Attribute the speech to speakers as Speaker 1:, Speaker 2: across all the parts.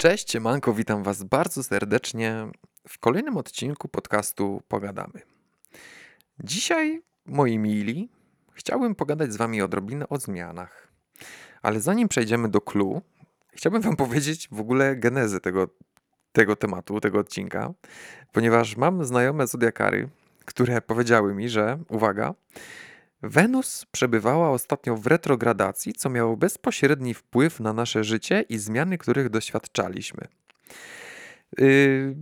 Speaker 1: Cześć, Manko, witam Was bardzo serdecznie w kolejnym odcinku podcastu Pogadamy. Dzisiaj, moi mili, chciałbym pogadać z Wami odrobinę o zmianach. Ale zanim przejdziemy do clue, chciałbym Wam powiedzieć w ogóle genezę tego, tego tematu, tego odcinka, ponieważ mam znajome zodiakary, które powiedziały mi, że, uwaga, Wenus przebywała ostatnio w retrogradacji, co miało bezpośredni wpływ na nasze życie i zmiany, których doświadczaliśmy. Yy,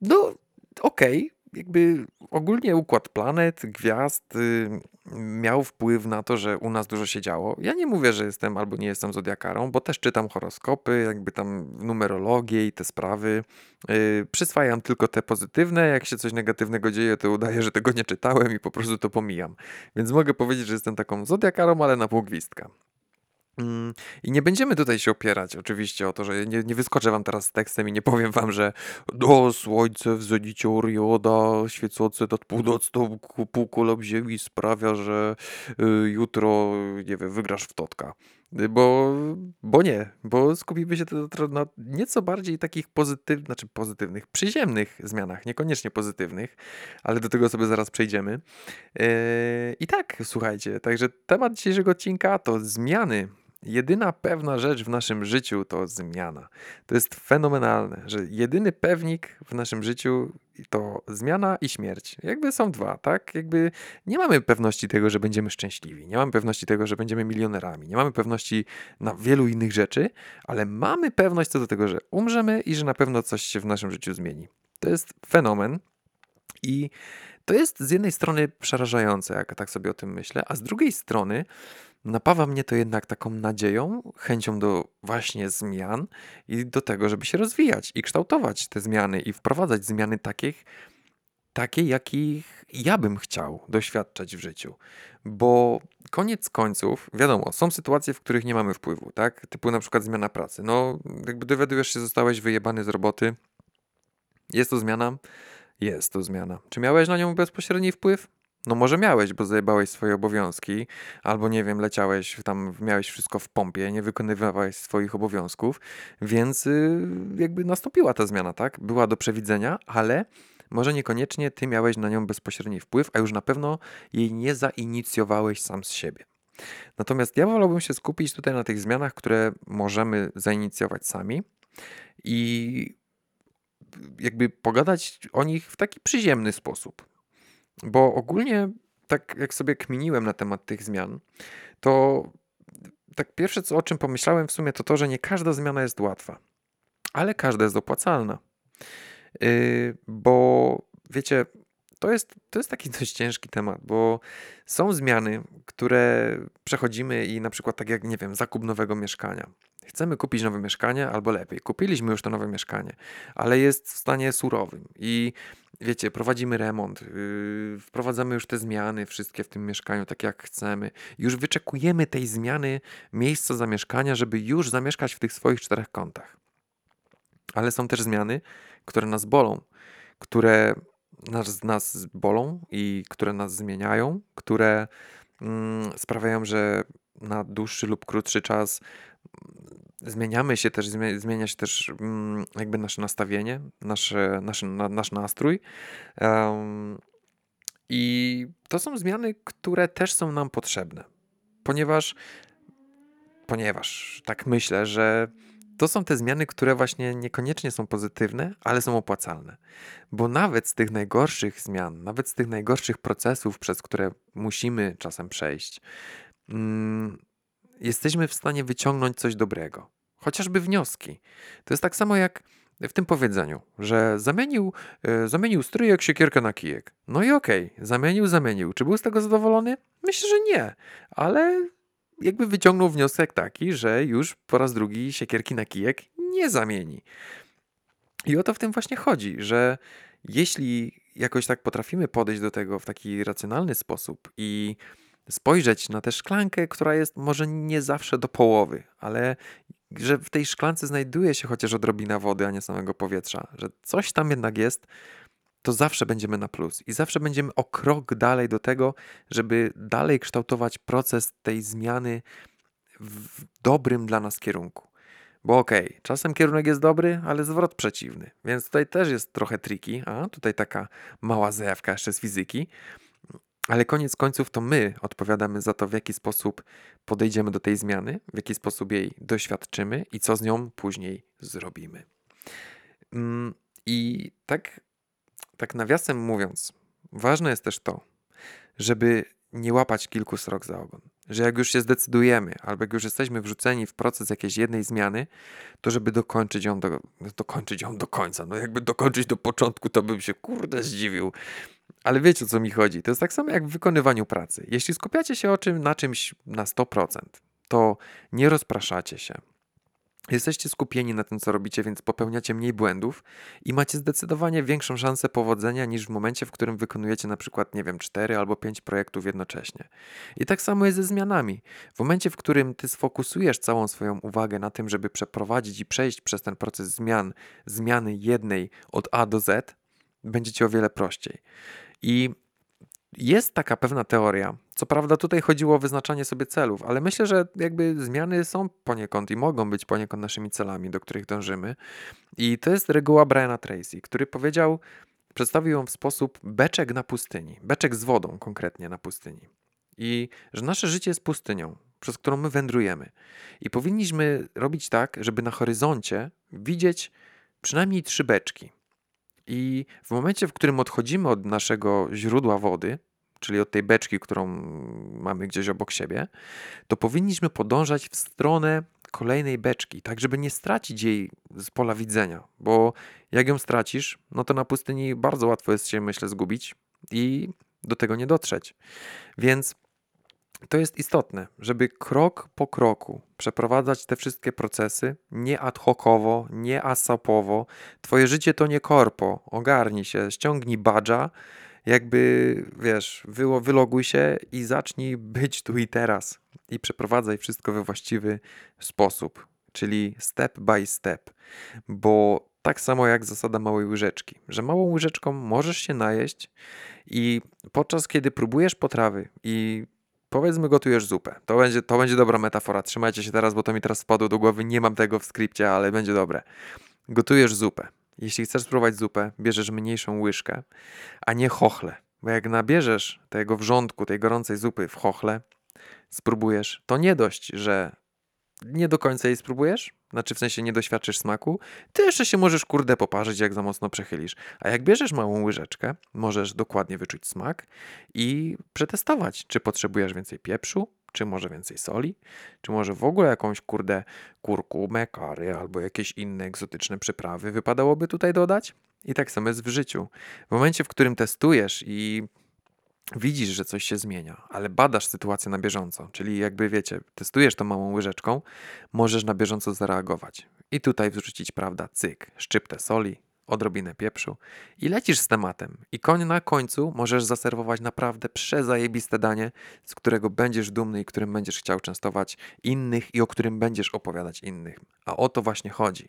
Speaker 1: no, okej, okay. Jakby ogólnie układ planet, gwiazd yy, miał wpływ na to, że u nas dużo się działo. Ja nie mówię, że jestem albo nie jestem zodiakarą, bo też czytam horoskopy, jakby tam numerologię i te sprawy. Yy, przyswajam tylko te pozytywne, jak się coś negatywnego dzieje, to udaję, że tego nie czytałem i po prostu to pomijam. Więc mogę powiedzieć, że jestem taką zodiakarą, ale na pół gwizdka. Mm, I nie będziemy tutaj się opierać oczywiście o to, że nie, nie wyskoczę wam teraz z tekstem i nie powiem wam, że do słońce w zenicie Orioda świecące nad północną półkulą Ziemi sprawia, że y, jutro, nie wiem, wygrasz w totka. Y, bo, bo nie, bo skupimy się na nieco bardziej takich pozytywnych, znaczy pozytywnych, przyziemnych zmianach, niekoniecznie pozytywnych, ale do tego sobie zaraz przejdziemy. Yy, I tak, słuchajcie, także temat dzisiejszego odcinka to zmiany Jedyna pewna rzecz w naszym życiu to zmiana. To jest fenomenalne, że jedyny pewnik w naszym życiu to zmiana i śmierć. Jakby są dwa, tak? Jakby nie mamy pewności tego, że będziemy szczęśliwi, nie mamy pewności tego, że będziemy milionerami, nie mamy pewności na wielu innych rzeczy, ale mamy pewność co do tego, że umrzemy i że na pewno coś się w naszym życiu zmieni. To jest fenomen i to jest z jednej strony przerażające, jak tak sobie o tym myślę, a z drugiej strony napawa mnie to jednak taką nadzieją, chęcią do właśnie zmian i do tego, żeby się rozwijać i kształtować te zmiany i wprowadzać zmiany takich, takie, jakich ja bym chciał doświadczać w życiu. Bo koniec końców, wiadomo, są sytuacje, w których nie mamy wpływu, tak? Typu na przykład zmiana pracy. No, jakby dowiadujesz się, zostałeś wyjebany z roboty, jest to zmiana, jest to zmiana. Czy miałeś na nią bezpośredni wpływ? No może miałeś, bo zajebałeś swoje obowiązki, albo nie wiem, leciałeś tam, miałeś wszystko w pompie, nie wykonywałeś swoich obowiązków, więc yy, jakby nastąpiła ta zmiana, tak? Była do przewidzenia, ale może niekoniecznie ty miałeś na nią bezpośredni wpływ, a już na pewno jej nie zainicjowałeś sam z siebie. Natomiast ja wolałbym się skupić tutaj na tych zmianach, które możemy zainicjować sami i jakby pogadać o nich w taki przyziemny sposób. Bo ogólnie, tak jak sobie kminiłem na temat tych zmian, to tak pierwsze, co, o czym pomyślałem w sumie, to to, że nie każda zmiana jest łatwa, ale każda jest opłacalna. Yy, bo wiecie, to jest, to jest taki dość ciężki temat, bo są zmiany, które przechodzimy i na przykład tak jak, nie wiem, zakup nowego mieszkania. Chcemy kupić nowe mieszkanie, albo lepiej, kupiliśmy już to nowe mieszkanie, ale jest w stanie surowym i wiecie, prowadzimy remont, yy, wprowadzamy już te zmiany wszystkie w tym mieszkaniu, tak jak chcemy. Już wyczekujemy tej zmiany miejsca zamieszkania, żeby już zamieszkać w tych swoich czterech kątach. Ale są też zmiany, które nas bolą, które nas, nas bolą i które nas zmieniają, które mm, sprawiają, że na dłuższy lub krótszy czas zmieniamy się też, zmienia się też mm, jakby nasze nastawienie, nasze, nasz, nasz nastrój. I to są zmiany, które też są nam potrzebne, ponieważ, ponieważ tak myślę, że to są te zmiany, które właśnie niekoniecznie są pozytywne, ale są opłacalne. Bo nawet z tych najgorszych zmian, nawet z tych najgorszych procesów, przez które musimy czasem przejść, mm, jesteśmy w stanie wyciągnąć coś dobrego. Chociażby wnioski. To jest tak samo jak w tym powiedzeniu, że zamienił, e, zamienił stryjek siekierkę na kijek. No i okej, okay, zamienił, zamienił. Czy był z tego zadowolony? Myślę, że nie, ale jakby wyciągnął wniosek taki, że już po raz drugi siekierki na kijek nie zamieni. I o to w tym właśnie chodzi, że jeśli jakoś tak potrafimy podejść do tego w taki racjonalny sposób i spojrzeć na tę szklankę, która jest może nie zawsze do połowy, ale że w tej szklance znajduje się chociaż odrobina wody, a nie samego powietrza, że coś tam jednak jest, to zawsze będziemy na plus i zawsze będziemy o krok dalej do tego, żeby dalej kształtować proces tej zmiany w dobrym dla nas kierunku. Bo okej, okay, czasem kierunek jest dobry, ale zwrot przeciwny. Więc tutaj też jest trochę triki. A tutaj taka mała zajawka jeszcze z fizyki. Ale koniec końców to my odpowiadamy za to, w jaki sposób podejdziemy do tej zmiany, w jaki sposób jej doświadczymy i co z nią później zrobimy. Mm, I tak, tak nawiasem mówiąc, ważne jest też to, żeby nie łapać kilku srok za ogon. Że jak już się zdecydujemy, albo jak już jesteśmy wrzuceni w proces jakiejś jednej zmiany, to żeby dokończyć ją do, dokończyć ją do końca. No jakby dokończyć do początku, to bym się kurde zdziwił. Ale wiecie o co mi chodzi. To jest tak samo jak w wykonywaniu pracy. Jeśli skupiacie się o czym, na czymś na 100%, to nie rozpraszacie się, Jesteście skupieni na tym, co robicie, więc popełniacie mniej błędów i macie zdecydowanie większą szansę powodzenia niż w momencie, w którym wykonujecie na przykład, nie wiem, 4 albo 5 projektów jednocześnie. I tak samo jest ze zmianami. W momencie, w którym ty sfokusujesz całą swoją uwagę na tym, żeby przeprowadzić i przejść przez ten proces zmian, zmiany jednej od A do Z, będzie ci o wiele prościej. I jest taka pewna teoria. Co prawda tutaj chodziło o wyznaczanie sobie celów, ale myślę, że jakby zmiany są poniekąd i mogą być poniekąd naszymi celami, do których dążymy. I to jest reguła Briana Tracy, który powiedział, przedstawił ją w sposób beczek na pustyni, beczek z wodą konkretnie na pustyni. I że nasze życie jest pustynią, przez którą my wędrujemy. I powinniśmy robić tak, żeby na horyzoncie widzieć przynajmniej trzy beczki. I w momencie, w którym odchodzimy od naszego źródła wody, czyli od tej beczki, którą mamy gdzieś obok siebie, to powinniśmy podążać w stronę kolejnej beczki, tak żeby nie stracić jej z pola widzenia, bo jak ją stracisz, no to na pustyni bardzo łatwo jest się, myślę, zgubić i do tego nie dotrzeć. Więc to jest istotne, żeby krok po kroku przeprowadzać te wszystkie procesy nie ad hocowo, nie asapowo. Twoje życie to nie korpo. Ogarnij się, ściągnij badża, jakby wiesz, wyloguj się i zacznij być tu i teraz i przeprowadzaj wszystko we właściwy sposób, czyli step by step, bo tak samo jak zasada małej łyżeczki, że małą łyżeczką możesz się najeść i podczas kiedy próbujesz potrawy i Powiedzmy, gotujesz zupę. To będzie, to będzie dobra metafora. Trzymajcie się teraz, bo to mi teraz spadło do głowy. Nie mam tego w skrypcie, ale będzie dobre. Gotujesz zupę. Jeśli chcesz spróbować zupę, bierzesz mniejszą łyżkę, a nie chochle. Bo jak nabierzesz tego wrzątku, tej gorącej zupy w chochle, spróbujesz, to nie dość, że nie do końca jej spróbujesz, znaczy w sensie nie doświadczysz smaku, ty jeszcze się możesz kurde poparzyć, jak za mocno przechylisz. A jak bierzesz małą łyżeczkę, możesz dokładnie wyczuć smak i przetestować, czy potrzebujesz więcej pieprzu, czy może więcej soli, czy może w ogóle jakąś kurde kurkumę, kary albo jakieś inne egzotyczne przyprawy wypadałoby tutaj dodać. I tak samo jest w życiu. W momencie, w którym testujesz i widzisz, że coś się zmienia, ale badasz sytuację na bieżąco, czyli jakby wiecie, testujesz tą małą łyżeczką, możesz na bieżąco zareagować. I tutaj wrzucić, prawda, cyk, szczyptę soli, odrobinę pieprzu i lecisz z tematem. I koń na końcu możesz zaserwować naprawdę przezajebiste danie, z którego będziesz dumny i którym będziesz chciał częstować innych i o którym będziesz opowiadać innych. A o to właśnie chodzi.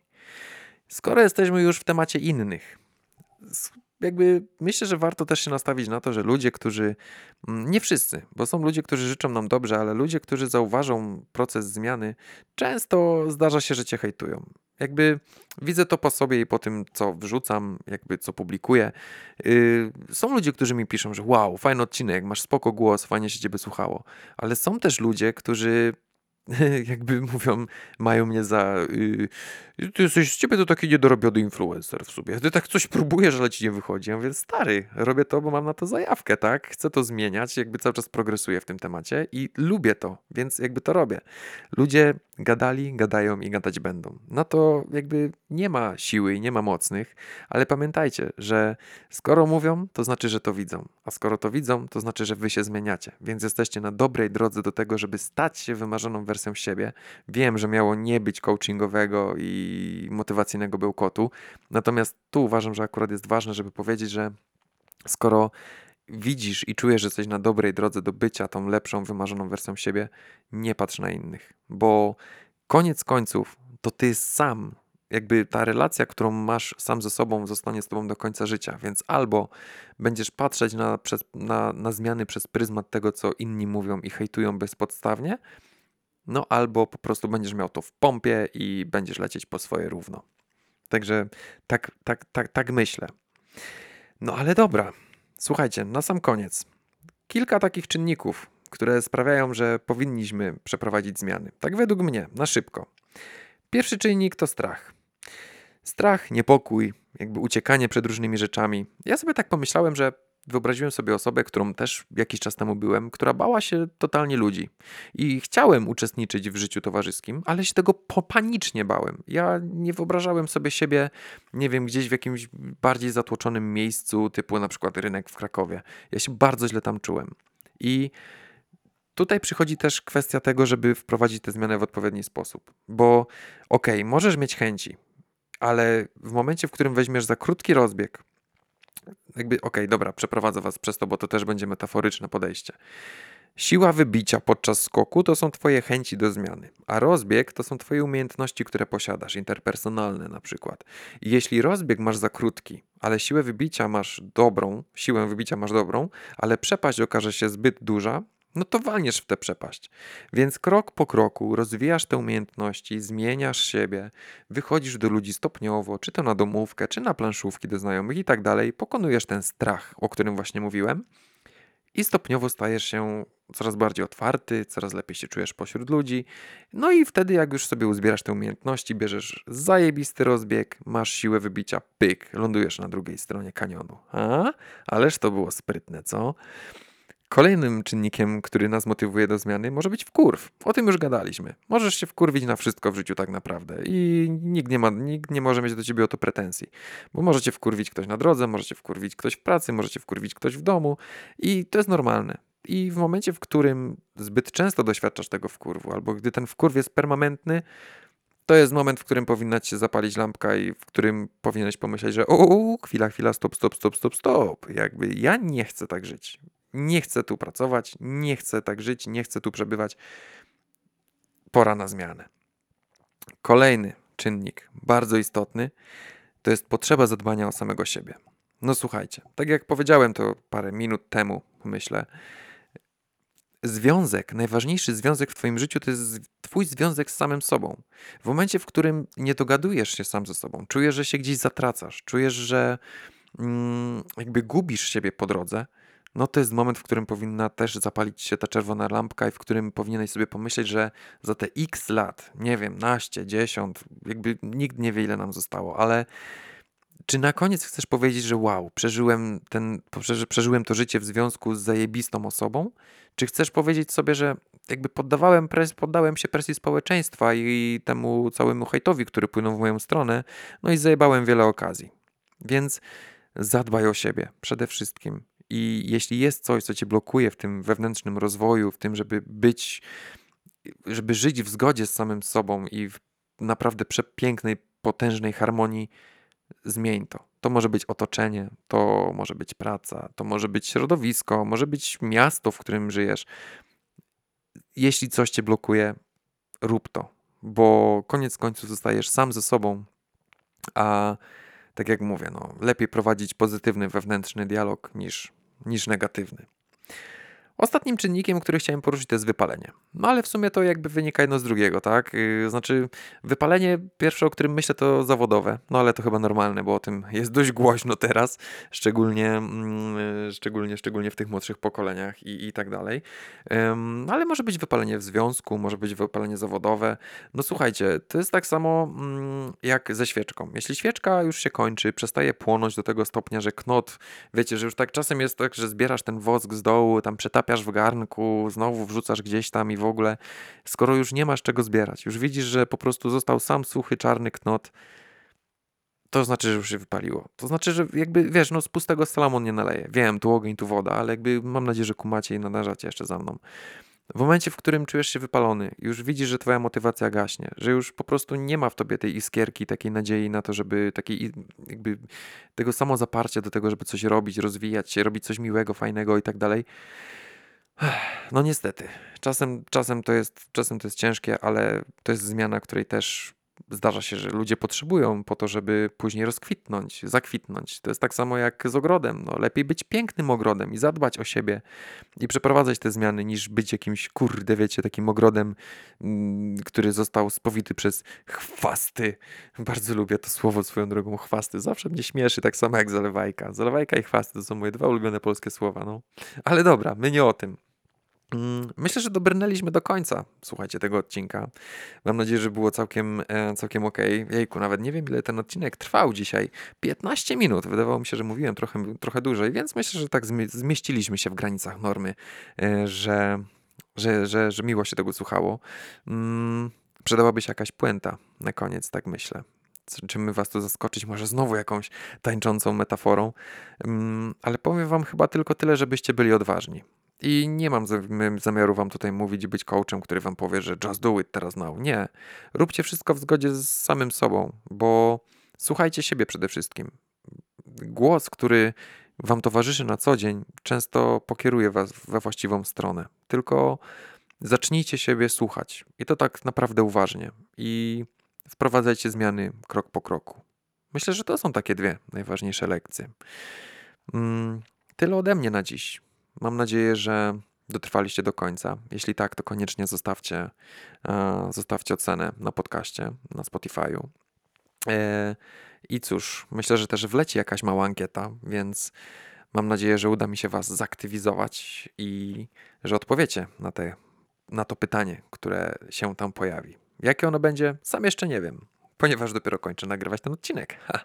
Speaker 1: Skoro jesteśmy już w temacie innych, jakby myślę, że warto też się nastawić na to, że ludzie, którzy, mm, nie wszyscy, bo są ludzie, którzy życzą nam dobrze, ale ludzie, którzy zauważą proces zmiany, często zdarza się, że cię hejtują. Jakby widzę to po sobie i po tym, co wrzucam, jakby co publikuję. Yy, są ludzie, którzy mi piszą, że wow, fajny odcinek, masz spoko głos, fajnie się ciebie słuchało. Ale są też ludzie, którzy jakby mówią, mają mnie za. Yy, ty jesteś z ciebie to taki niedorobiony influencer w sobie. Ty tak coś próbujesz, ale ci nie wychodzi. Ja mówię, stary, robię to, bo mam na to zajawkę, tak? Chcę to zmieniać, jakby cały czas progresuję w tym temacie i lubię to, więc jakby to robię. Ludzie gadali, gadają i gadać będą. Na to jakby nie ma siły i nie ma mocnych, ale pamiętajcie, że skoro mówią, to znaczy, że to widzą. A skoro to widzą, to znaczy, że wy się zmieniacie. Więc jesteście na dobrej drodze do tego, żeby stać się wymarzoną wersją siebie. Wiem, że miało nie być coachingowego i motywacyjnego bełkotu, natomiast tu uważam, że akurat jest ważne, żeby powiedzieć, że skoro widzisz i czujesz, że jesteś na dobrej drodze do bycia tą lepszą, wymarzoną wersją siebie, nie patrz na innych, bo koniec końców to ty sam jakby ta relacja, którą masz sam ze sobą, zostanie z tobą do końca życia. Więc albo będziesz patrzeć na, na, na zmiany przez pryzmat tego, co inni mówią i hejtują bezpodstawnie, no albo po prostu będziesz miał to w pompie i będziesz lecieć po swoje równo. Także tak, tak, tak, tak myślę. No ale dobra, słuchajcie, na sam koniec. Kilka takich czynników, które sprawiają, że powinniśmy przeprowadzić zmiany. Tak według mnie, na szybko. Pierwszy czynnik to strach. Strach, niepokój, jakby uciekanie przed różnymi rzeczami. Ja sobie tak pomyślałem, że wyobraziłem sobie osobę, którą też jakiś czas temu byłem, która bała się totalnie ludzi. I chciałem uczestniczyć w życiu towarzyskim, ale się tego panicznie bałem. Ja nie wyobrażałem sobie siebie, nie wiem, gdzieś w jakimś bardziej zatłoczonym miejscu, typu na przykład rynek w Krakowie. Ja się bardzo źle tam czułem. I tutaj przychodzi też kwestia tego, żeby wprowadzić te zmiany w odpowiedni sposób. Bo okej, okay, możesz mieć chęci, ale w momencie, w którym weźmiesz za krótki rozbieg, jakby, okej, okay, dobra, przeprowadzę was przez to, bo to też będzie metaforyczne podejście. Siła wybicia podczas skoku to są Twoje chęci do zmiany, a rozbieg to są Twoje umiejętności, które posiadasz, interpersonalne na przykład. I jeśli rozbieg masz za krótki, ale siłę wybicia masz dobrą, siłę wybicia masz dobrą, ale przepaść okaże się zbyt duża, no to walniesz w tę przepaść. Więc krok po kroku rozwijasz te umiejętności, zmieniasz siebie, wychodzisz do ludzi stopniowo, czy to na domówkę, czy na planszówki do znajomych i tak dalej, pokonujesz ten strach, o którym właśnie mówiłem i stopniowo stajesz się coraz bardziej otwarty, coraz lepiej się czujesz pośród ludzi. No i wtedy, jak już sobie uzbierasz te umiejętności, bierzesz zajebisty rozbieg, masz siłę wybicia, pyk, lądujesz na drugiej stronie kanionu. A? Ależ to było sprytne, co? Kolejnym czynnikiem, który nas motywuje do zmiany, może być wkurw. O tym już gadaliśmy. Możesz się wkurwić na wszystko w życiu tak naprawdę i nikt nie, ma, nikt nie może mieć do ciebie o to pretensji. Bo możecie wkurwić ktoś na drodze, możecie wkurwić ktoś w pracy, możecie wkurwić ktoś w domu i to jest normalne. I w momencie, w którym zbyt często doświadczasz tego wkurwu, albo gdy ten wkurw jest permanentny, to jest moment, w którym powinna ci się zapalić lampka i w którym powinieneś pomyśleć, że o, chwila, chwila, stop, stop, stop, stop, stop. Jakby ja nie chcę tak żyć. Nie chcę tu pracować, nie chcę tak żyć, nie chcę tu przebywać. Pora na zmianę. Kolejny czynnik, bardzo istotny, to jest potrzeba zadbania o samego siebie. No słuchajcie, tak jak powiedziałem to parę minut temu, myślę, związek, najważniejszy związek w Twoim życiu to jest Twój związek z samym sobą. W momencie, w którym nie dogadujesz się sam ze sobą, czujesz, że się gdzieś zatracasz, czujesz, że mm, jakby gubisz siebie po drodze, no to jest moment, w którym powinna też zapalić się ta czerwona lampka i w którym powinieneś sobie pomyśleć, że za te x lat, nie wiem, naście, dziesiąt, jakby nikt nie wie ile nam zostało, ale czy na koniec chcesz powiedzieć, że wow, przeżyłem, ten, przeżyłem to życie w związku z zajebistą osobą? Czy chcesz powiedzieć sobie, że jakby poddawałem pres, poddałem się presji społeczeństwa i temu całemu hejtowi, który płynął w moją stronę, no i zajebałem wiele okazji. Więc zadbaj o siebie przede wszystkim. I jeśli jest coś, co cię blokuje w tym wewnętrznym rozwoju, w tym, żeby być, żeby żyć w zgodzie z samym sobą i w naprawdę przepięknej, potężnej harmonii, zmień to. To może być otoczenie, to może być praca, to może być środowisko, może być miasto, w którym żyjesz. Jeśli coś cię blokuje, rób to, bo koniec końców zostajesz sam ze sobą, a tak jak mówię, no, lepiej prowadzić pozytywny wewnętrzny dialog niż niż negatywny. Ostatnim czynnikiem, który chciałem poruszyć, to jest wypalenie. No ale w sumie to jakby wynika jedno z drugiego, tak? Yy, znaczy, wypalenie pierwsze, o którym myślę, to zawodowe. No ale to chyba normalne, bo o tym jest dość głośno teraz, szczególnie, yy, szczególnie, szczególnie w tych młodszych pokoleniach i, i tak dalej. Yy, ale może być wypalenie w związku, może być wypalenie zawodowe. No słuchajcie, to jest tak samo mm, jak ze świeczką. Jeśli świeczka już się kończy, przestaje płonąć do tego stopnia, że knot, wiecie, że już tak czasem jest tak, że zbierasz ten wosk z dołu, tam przetapiasz zatapiasz w garnku, znowu wrzucasz gdzieś tam i w ogóle, skoro już nie masz czego zbierać, już widzisz, że po prostu został sam suchy, czarny knot, to znaczy, że już się wypaliło. To znaczy, że jakby, wiesz, no z pustego salamon nie naleje. Wiem, tu ogień, tu woda, ale jakby mam nadzieję, że kumacie i nadarzacie jeszcze za mną. W momencie, w którym czujesz się wypalony, już widzisz, że twoja motywacja gaśnie, że już po prostu nie ma w tobie tej iskierki, takiej nadziei na to, żeby takiej jakby tego samozaparcia do tego, żeby coś robić, rozwijać się, robić coś miłego, fajnego i tak dalej, no niestety, czasem, czasem, to jest, czasem to jest ciężkie, ale to jest zmiana, której też zdarza się, że ludzie potrzebują po to, żeby później rozkwitnąć, zakwitnąć. To jest tak samo jak z ogrodem. No, lepiej być pięknym ogrodem i zadbać o siebie i przeprowadzać te zmiany, niż być jakimś, kurde, wiecie, takim ogrodem, mm, który został spowity przez chwasty. Bardzo lubię to słowo swoją drogą, chwasty. Zawsze mnie śmieszy, tak samo jak zalewajka. Zalewajka i chwasty to są moje dwa ulubione polskie słowa, no. Ale dobra, my nie o tym. Mm, myślę, że dobrnęliśmy do końca, słuchajcie, tego odcinka. Mam nadzieję, że było całkiem, e, całkiem ok. Jejku, nawet nie wiem, ile ten odcinek trwał dzisiaj. 15 minut. Wydawało mi się, że mówiłem trochę, trochę dłużej, więc myślę, że tak zmieściliśmy się w granicach normy, e, że, że, że, że miło się tego słuchało. Mm, przydałaby się jakaś puenta na koniec, tak myślę. Czy my was tu zaskoczyć może znowu jakąś tańczącą metaforą, mm, ale powiem wam chyba tylko tyle, żebyście byli odważni. I nie mam zamiaru wam tutaj mówić, być coachem, który wam powie, że just do it teraz now. Nie. Róbcie wszystko w zgodzie z samym sobą, bo słuchajcie siebie przede wszystkim. Głos, który wam towarzyszy na co dzień, często pokieruje was we właściwą stronę. Tylko zacznijcie siebie słuchać. I to tak naprawdę uważnie. I wprowadzajcie zmiany krok po kroku. Myślę, że to są takie dwie najważniejsze lekcje. Mm, tyle ode mnie na dziś. Mam nadzieję, że dotrwaliście do końca. Jeśli tak, to koniecznie zostawcie, e, zostawcie ocenę na podcaście, na Spotify'u. E, I cóż, myślę, że też wleci jakaś mała ankieta, więc mam nadzieję, że uda mi się Was zaktywizować i że odpowiecie na, te, na to pytanie, które się tam pojawi. Jakie ono będzie, sam jeszcze nie wiem, ponieważ dopiero kończę nagrywać ten odcinek. Ha.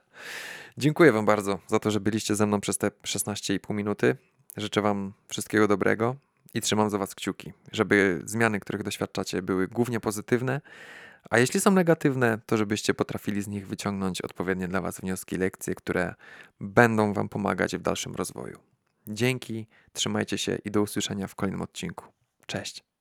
Speaker 1: Dziękuję Wam bardzo za to, że byliście ze mną przez te 16,5 minuty. Życzę Wam wszystkiego dobrego i trzymam za Was kciuki, żeby zmiany, których doświadczacie, były głównie pozytywne, a jeśli są negatywne, to żebyście potrafili z nich wyciągnąć odpowiednie dla Was wnioski, lekcje, które będą Wam pomagać w dalszym rozwoju. Dzięki, trzymajcie się i do usłyszenia w kolejnym odcinku. Cześć.